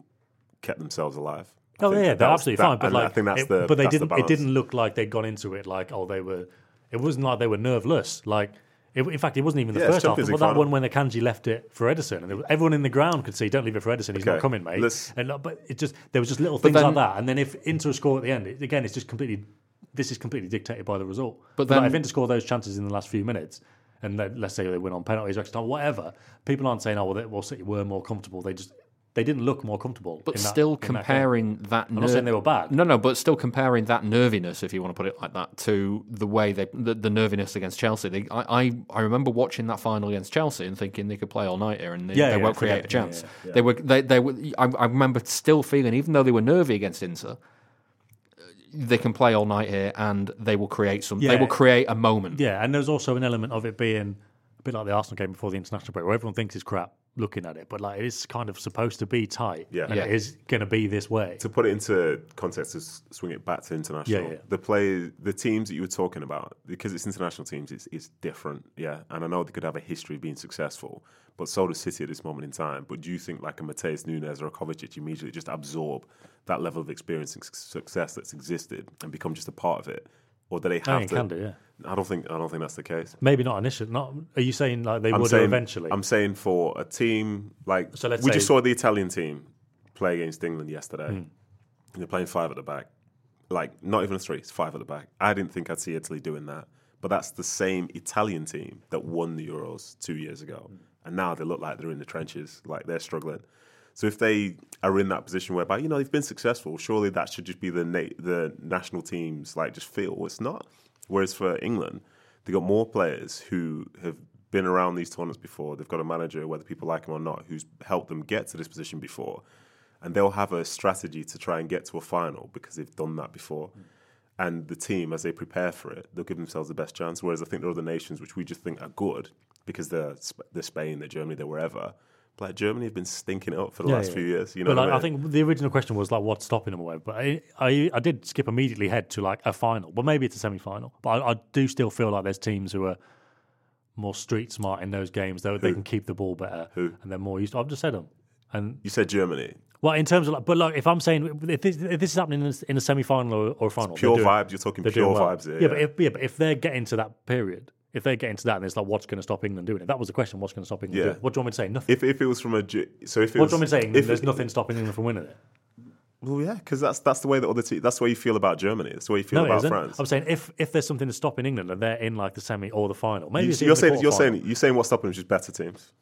kept themselves alive. I Oh yeah, they're was- absolutely that- fine. But like, I think that's it- the. but they didn't. It didn't look like they'd gone into it like oh they were. It wasn't like they were nerveless. Like it, in fact, it wasn't even the Yeah, first half. League that final. one when Akanji left it for Ederson, and was, everyone in the ground could see, "Don't leave it for Ederson. He's not coming, mate." let's- And uh, but it just there was just little things then- like that. And then if Inter score at the end, it, again, it's just completely. This is completely dictated by the result. But like, then- if Inter score those chances in the last few minutes, and let, let's say they win on penalties, or extra time, whatever, people aren't saying, "Oh, well, they, well, City were more comfortable." They just they didn't look more comfortable. But that- still in that comparing that. I'm not saying they were bad. No, no, but still comparing that nerviness, if you want to put it like that, to the way they the, the nerviness against Chelsea. They, I, I I remember watching that final against Chelsea and thinking they could play all night here and they, Yeah, they yeah, won't create a chance. yeah. They were they they were. I, I remember still feeling, even though they were nervy against Inter. They can play all night here, and they will create some. They will create a moment. Yeah, and there's also an element of it being a bit like the Arsenal game before the international break, where everyone thinks it's crap looking at it, but like it is kind of supposed to be tight. Yeah. and Yeah. it is going to be this way. to put it into context, to swing it back to international. Yeah, yeah. The play, the teams that you were talking about, because it's international teams, it's, it's different. Yeah, and I know they could have a history of being successful, but so does City at this moment in time. But do you think like a Matheus Nunes or a Kovacic immediately just absorb that level of experience and success that's existed and become just a part of it, or do they I have to? can do, yeah. I don't think. I don't think that's the case. Maybe not initially. Not. Are you saying like they I'm would saying, eventually? I'm saying for a team like So let's we say- just saw the Italian team play against England yesterday. Hmm. They're playing five at the back, like not even a three, it's five at the back. I didn't think I'd see Italy doing that, but that's the same Italian team that won the Euros two years ago, Hmm. and now they look like they're in the trenches, like they're struggling. So if they are in that position whereby you know they've been successful, surely that should just be the na- the national teams like just feel it's not. Whereas for England, they've got more players who have been around these tournaments before. They've got a manager, whether people like him or not, who's helped them get to this position before, and they'll have a strategy to try and get to a final because they've done that before. And the team, as they prepare for it, they'll give themselves the best chance. Whereas I think there are other nations which we just think are good because they're they're Spain, they're Germany, they're wherever. Like Germany have been stinking it up for the Yeah, last yeah. few years. You know, but like, I, I think the original question was like, what's stopping them away? But I, I, I did skip immediately head to like a final, but maybe it's a semi-final. But I, I do still feel like there's teams who are more street smart in those games, though they can keep the ball better Who? and they're more used. To, I've just said them, and you said Germany. well, in terms of like, but like, if I'm saying if this, if this is happening in a, in a semi-final or, or a final, Pure they're doing- vibes. You're talking pure well. vibes here. Yeah, but if yeah, but if they're getting to that period, if they get into that, and it's like, what's going to stop England doing it? That was the question. What's going to stop England Yeah. doing it? What do you want me to say? Nothing. if, if it was from a so if it what was do you want me to say? if There's it- nothing stopping England from winning it. Well, yeah, because that's that's the way that other te- that's the way you feel about Germany. That's the way you feel No, about. France. I'm saying if if there's something to stop in England and they're in like the semi or the final, maybe You, it's you're even the saying you're saying you're saying what's stopping them is just better teams.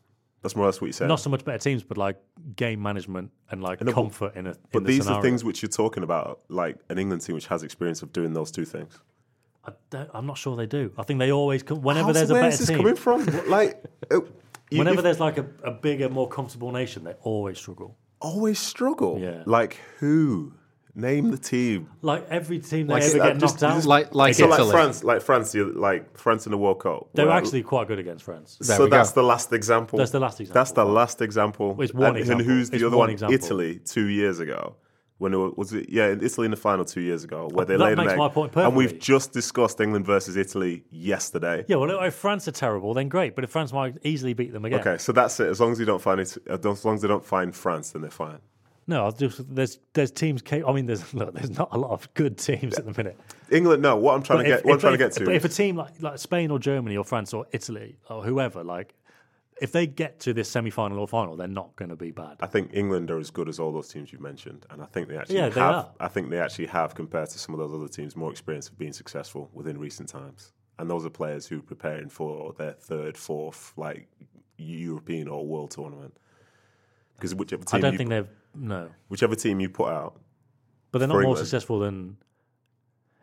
That's more or less what you're saying. not so much better teams, but like game management and like but- comfort in a. but the these scenario. are things which you're talking about, like an England team which has experience of doing those two things. I don't, I'm not sure they do. I think they always come whenever How's- there's a better this team. coming from? Like, [LAUGHS] uh, you- whenever there's like a, a bigger, more comfortable nation, they always struggle. always struggle. Yeah. Like who? Name the team. Like every team they Like, ever uh, get just- knocked out, just- Like like so Italy. like France, like France, you like France in the World Cup. they were where- actually quite good against France. There so we go. that's the last example. That's the last example. That's the last example. It's one and, example. And who's the It's other one one? example. Italy two years ago. When it was, was it? Yeah, in Italy in the final two years ago, where uh, they That laid an egg. my point And we've just discussed England versus Italy yesterday. Yeah, well, if France are terrible, then great. But if France might easily beat them again, Okay, so that's it. As long as you don't find it, as long as they don't find France, then they're fine. no, I'll just there's there's teams. I mean, there's [LAUGHS] look, there's not a lot of good teams at the minute. England, no. What I'm trying But to if- get, what I'm if- trying to get to. But if a team like like Spain or Germany or France or Italy or whoever, like if they get to this semi final or final, they're not going to be bad. I think England are as good as all those teams you've mentioned, and I think they actually Yeah, have. they are. I think they actually have compared to some of those other teams more experience of being successful within recent times. And those are players who are preparing for their third, fourth, like European or world tournament. Because whichever team I don't you, think they've no, whichever team you put out, but they're not more England. successful than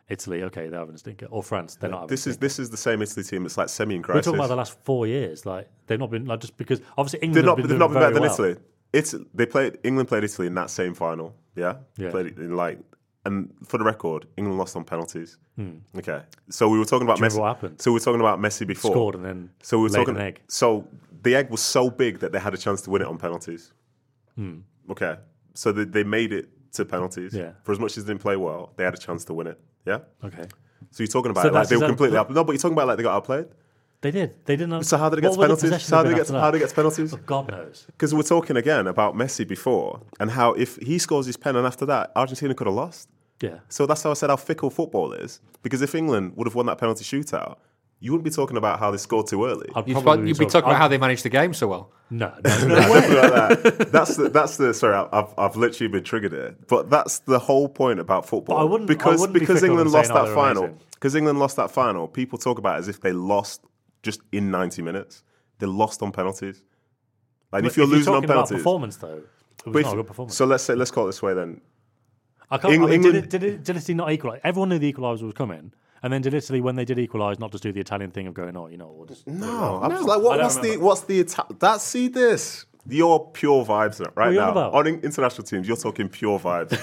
Italy. Okay, they're having a stinker. Or France, they're not. Having this a is this is the same Italy team. It's like semi in We're talking about the last four years. Like they've not been like just because obviously They've England not, been they've not been better than well. Italy. It's they played England played Italy in that same final. Yeah, Yeah. Played in like and for the record, England lost on penalties. Okay, so we were talking about Hmm. Messi. what happened? So we were talking about Messi before. Scored and then so we were talking. an egg. So the egg was so big that they had a chance to win it on penalties. Hmm. Okay, so they, they made it to penalties. Yeah. For as much as they didn't play well, they had a chance to win it. Yeah. Okay, So you're talking about So it like that's they were completely out. No, but you're talking about like they got outplayed. they did. They didn't. So how did they get what would the penalties? possession So how have did been get after how that? did they get penalties? Oh, God knows. Because we're talking again about Messi before and how if he scores his pen and after that, Argentina could have lost. Yeah. So that's how I said how fickle football is. Because if England would have won that penalty shootout, you wouldn't be talking about how they scored too early. I'd You'd, probably you'd be talking about how they managed the game so well. No, [LAUGHS] no, no. Something like that. That's the that's the sorry. I've I've literally been triggered here, but that's the whole point about football. But I wouldn't- I because wouldn't because fickle England lost oh, that final. Because England lost that final, people talk about it as if they lost just in ninety minutes. They lost on penalties. Like But if you're losing on talking about penalties, performance though, it was but if- a good performance. so let's say let's call it this way then. I can't. Eng- I mean, England- did, it, did, it, did Italy not equalise? Everyone knew the equaliser was coming, and then did Italy when they did equalise not just do the Italian thing of going, oh, you know, we'll just No, I'm just like, what, what's the remember. what's the Ita- that? See this, you're pure vibes right you now. about? On international teams, you're talking pure vibes.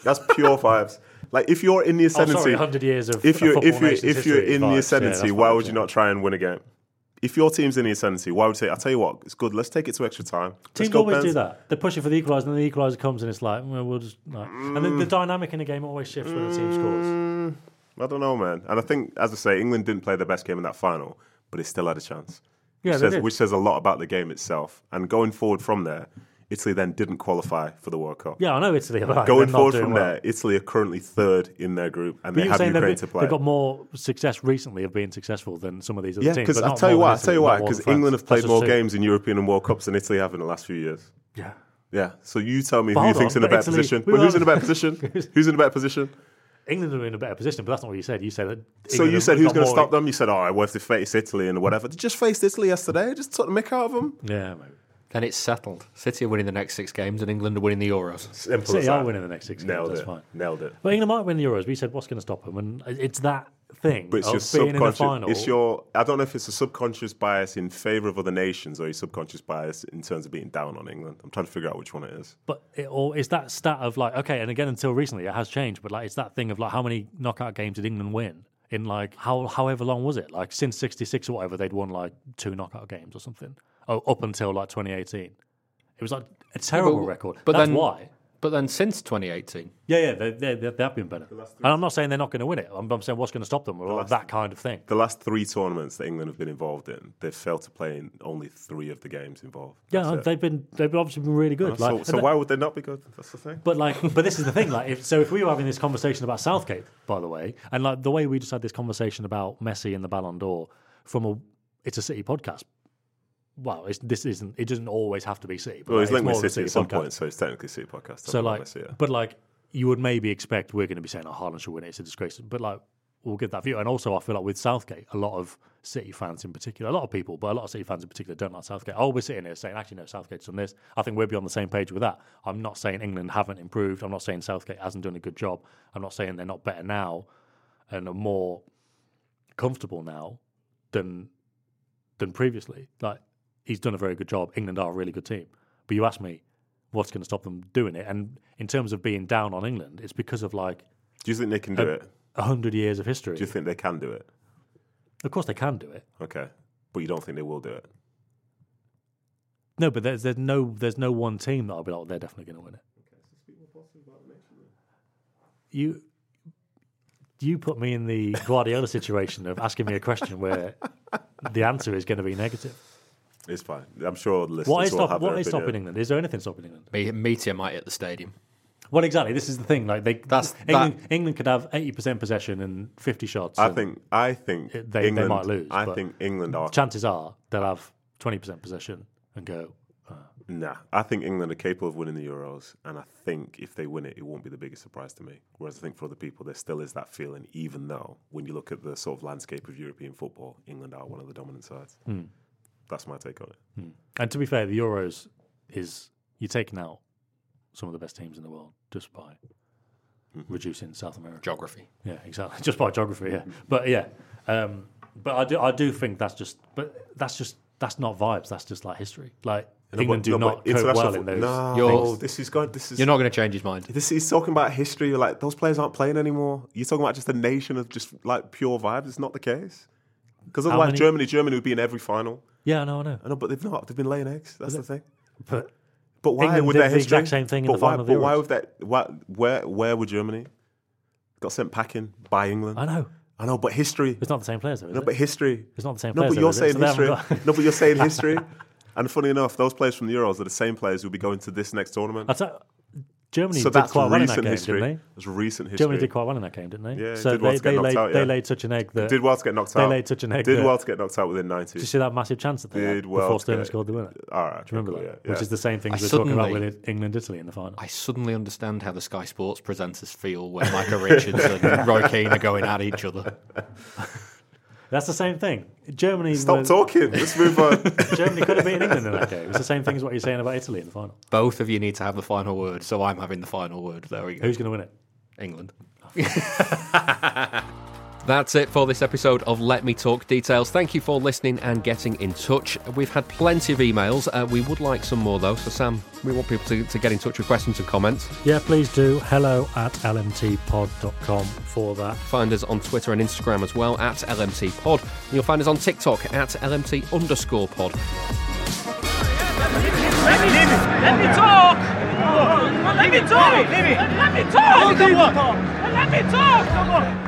[LAUGHS] That's pure vibes. Like if you're in the Oh, ascendancy, sorry, 100 years of if you're football if nation's if you're in vibes. the Yeah, ascendancy, that's why would you not try and win a game? If your team's in the ascendancy, why would you say? I tell you what, it's good. Let's take it to extra time. Teams always Pens. do that. They push it for the equaliser, and then the equaliser comes, and it's like, well, we'll just. Like, And the, the Mm. dynamic in the game always shifts when the team scores. I don't know, man. And I think, as I say, England didn't play their best game in that final, but they still had a chance. Yeah, which they says, did. which says a lot about the game itself. And going forward from there, Italy then didn't qualify for the World Cup. Yeah, I know Italy. Like, Going forward from well. there, Italy are currently third in their group, and But they have Ukraine to play. they've got more success recently of being successful than some of these other yeah, teams. because I'll tell you why. I'll tell you why. Because. England have played more games in European and World Cups than Italy have in the last few years. Yeah. Yeah. So you tell me But who you think's on, in a better position. we [LAUGHS] But who's in a better position? who's in a better position? England are in a better position, but that's not what you said. You said that. So England you said who's going to stop them? You said, oh, well, if they face Italy and whatever. They just faced Italy yesterday. Just took the mick out of them. Yeah, maybe. Then it's settled. City are winning the next six games, and England are winning the Euros. Simple as City are that. winning the next six games. Nailed That's it. fine. Nailed it. But England might win the Euros. We said what's going to stop them, and it's that thing But it's of your being in the subconscious. final. It's your. I don't know if it's a subconscious bias in favour of other nations or a subconscious bias in terms of being down on England. I'm trying to figure out which one it is. But it, or is that stat of like okay, and again until recently it has changed, but like it's that thing of like how many knockout games did England win in like how however long was it? Like since '66 or whatever, they'd won like two knockout games or something. Oh, up until like 2018, it was like a terrible but- record. but That's then- why. But then since 2018, Yeah, yeah, they, they, they, they have been better. And I'm not saying they're not going to win it. I'm, I'm saying what's going to stop them or that kind of thing. The last three tournaments that England have been involved in, they've failed to play in only three of the games involved. Yeah, That's it. they've been they've obviously been really good. So, Like, so and why would they not be good? That's the thing. But like, but this is the thing. Like, if, so if we were having this conversation about Southgate, by the way, and like the way we just had this conversation about Messi and the Ballon d'Or from a, it's a City podcast. It's, this isn't. It doesn't always have to be City. But Well, like, it's linked with City at some podcast. point, so it's technically City podcast. So like, Messi, yeah. but like, you would maybe expect we're going to be saying, "Oh, Haaland should win it. It's a disgrace." But like, we'll give that view. And also, I feel like with Southgate, a lot of City fans in particular, a lot of people, but a lot of City fans in particular, don't like Southgate. Oh, we're sitting here saying, "Actually, no, Southgate's done this." I think we'll be on the same page with that. I'm not saying England haven't improved. I'm not saying Southgate hasn't done a good job. I'm not saying they're not better now and are more comfortable now than than previously. Like he's done a very good job. England are a really good team. But you ask me, what's going to stop them doing it? And in terms of being down on England, it's because of like Do you think they can do a, it? a hundred years of history. Do you think they can do it? of course, they can do it. Okay, but you don't think they will do it? No, but there's there's no there's no one team that I'll be like they're definitely going to win it. you you put me in the Guardiola situation of asking me a question where the answer is going to be negative. It's fine. I'm sure the listeners What is, will stop, have what their is opinion. stopping England? Is there anything stopping England? Me- Meteor might hit the stadium. Well, exactly. This is the thing. Like they, That's- England, England could have eighty percent possession and fifty shots. I and think. I think it- they, England, they might lose. I but think England are. chances are they'll have twenty percent possession and go. Uh, nah, I think England are capable of winning the Euros, and I think if they win it, it won't be the biggest surprise to me. Whereas I think for other people, there still is that feeling, even though when you look at the sort of landscape of European football, England are one of the dominant sides. Hmm. Hmm. That's my take on it. And to be fair, the Euros is you're taking out some of the best teams in the world just by Mm-hmm. reducing South America. Geography. Yeah, exactly. [LAUGHS] Just by geography, yeah. But yeah, um, but I do I do think that's just but that's just that's not vibes. That's just like history. Like No, England but- do no, not cope international well fo- in those. No, You're- this is good. This is You're not going to change his mind. This is talking about history. Like those players aren't playing anymore. You're talking about just a nation of just like pure vibes. It's not the case. Because otherwise, many- Germany, Germany would be in every final. Yeah, I know, I know. I know, but they've not. They've been laying eggs. That's the thing. But But why England did their the history? exact same thing in the why, final of the But why with that? Why, where where were Germany? Got sent packing by England. I know I know, but history. it's not the same players though. No, it? but history. It's not the same No, players but you're it? saying So history. [LAUGHS] no, but you're saying history. And funny enough, those players from the Euros are the same players who'll be going to this next tournament. I Germany so did that's quite well in that game, history. didn't they? That's recent history. Germany did quite well in that game, didn't they? Yeah, so did well they, to get they, knocked laid, out, they laid such an egg that Did well to get knocked out. they out. laid such an egg. Did that- well to get knocked out within 90. Did you see that massive chance that they Did had well before to Sterling get- scored the winner? All right. Do you remember cool, that? yeah, Which is the same thing I as we're talking about with England Italy in the final. I suddenly understand how the Sky Sports presenters feel when Micah Richards and Roy Keane are going at each other. [LAUGHS] That's the same thing. Germany Stop was- talking. Let's move on. [LAUGHS] Germany could have beaten England in that game. It's the same thing as what you're saying about Italy in the final. Both of you need to have the final word, so I'm having the final word. There we go. Who's going to win it? England. Oh, [LAUGHS] That's it for this episode of Let Me Talk Details. Thank you for listening and getting in touch. We've had plenty of emails. Uh, we would like some more, though. So, Sam, we want people to, to get in touch with questions and comments. Yeah, please do. Hello at lmtpod.com for that. Find us on Twitter and Instagram as well at LMT Pod. You'll find us on TikTok at LMT underscore pod. Let me, let me talk. Let me talk. Let me talk. Let me talk. Come on.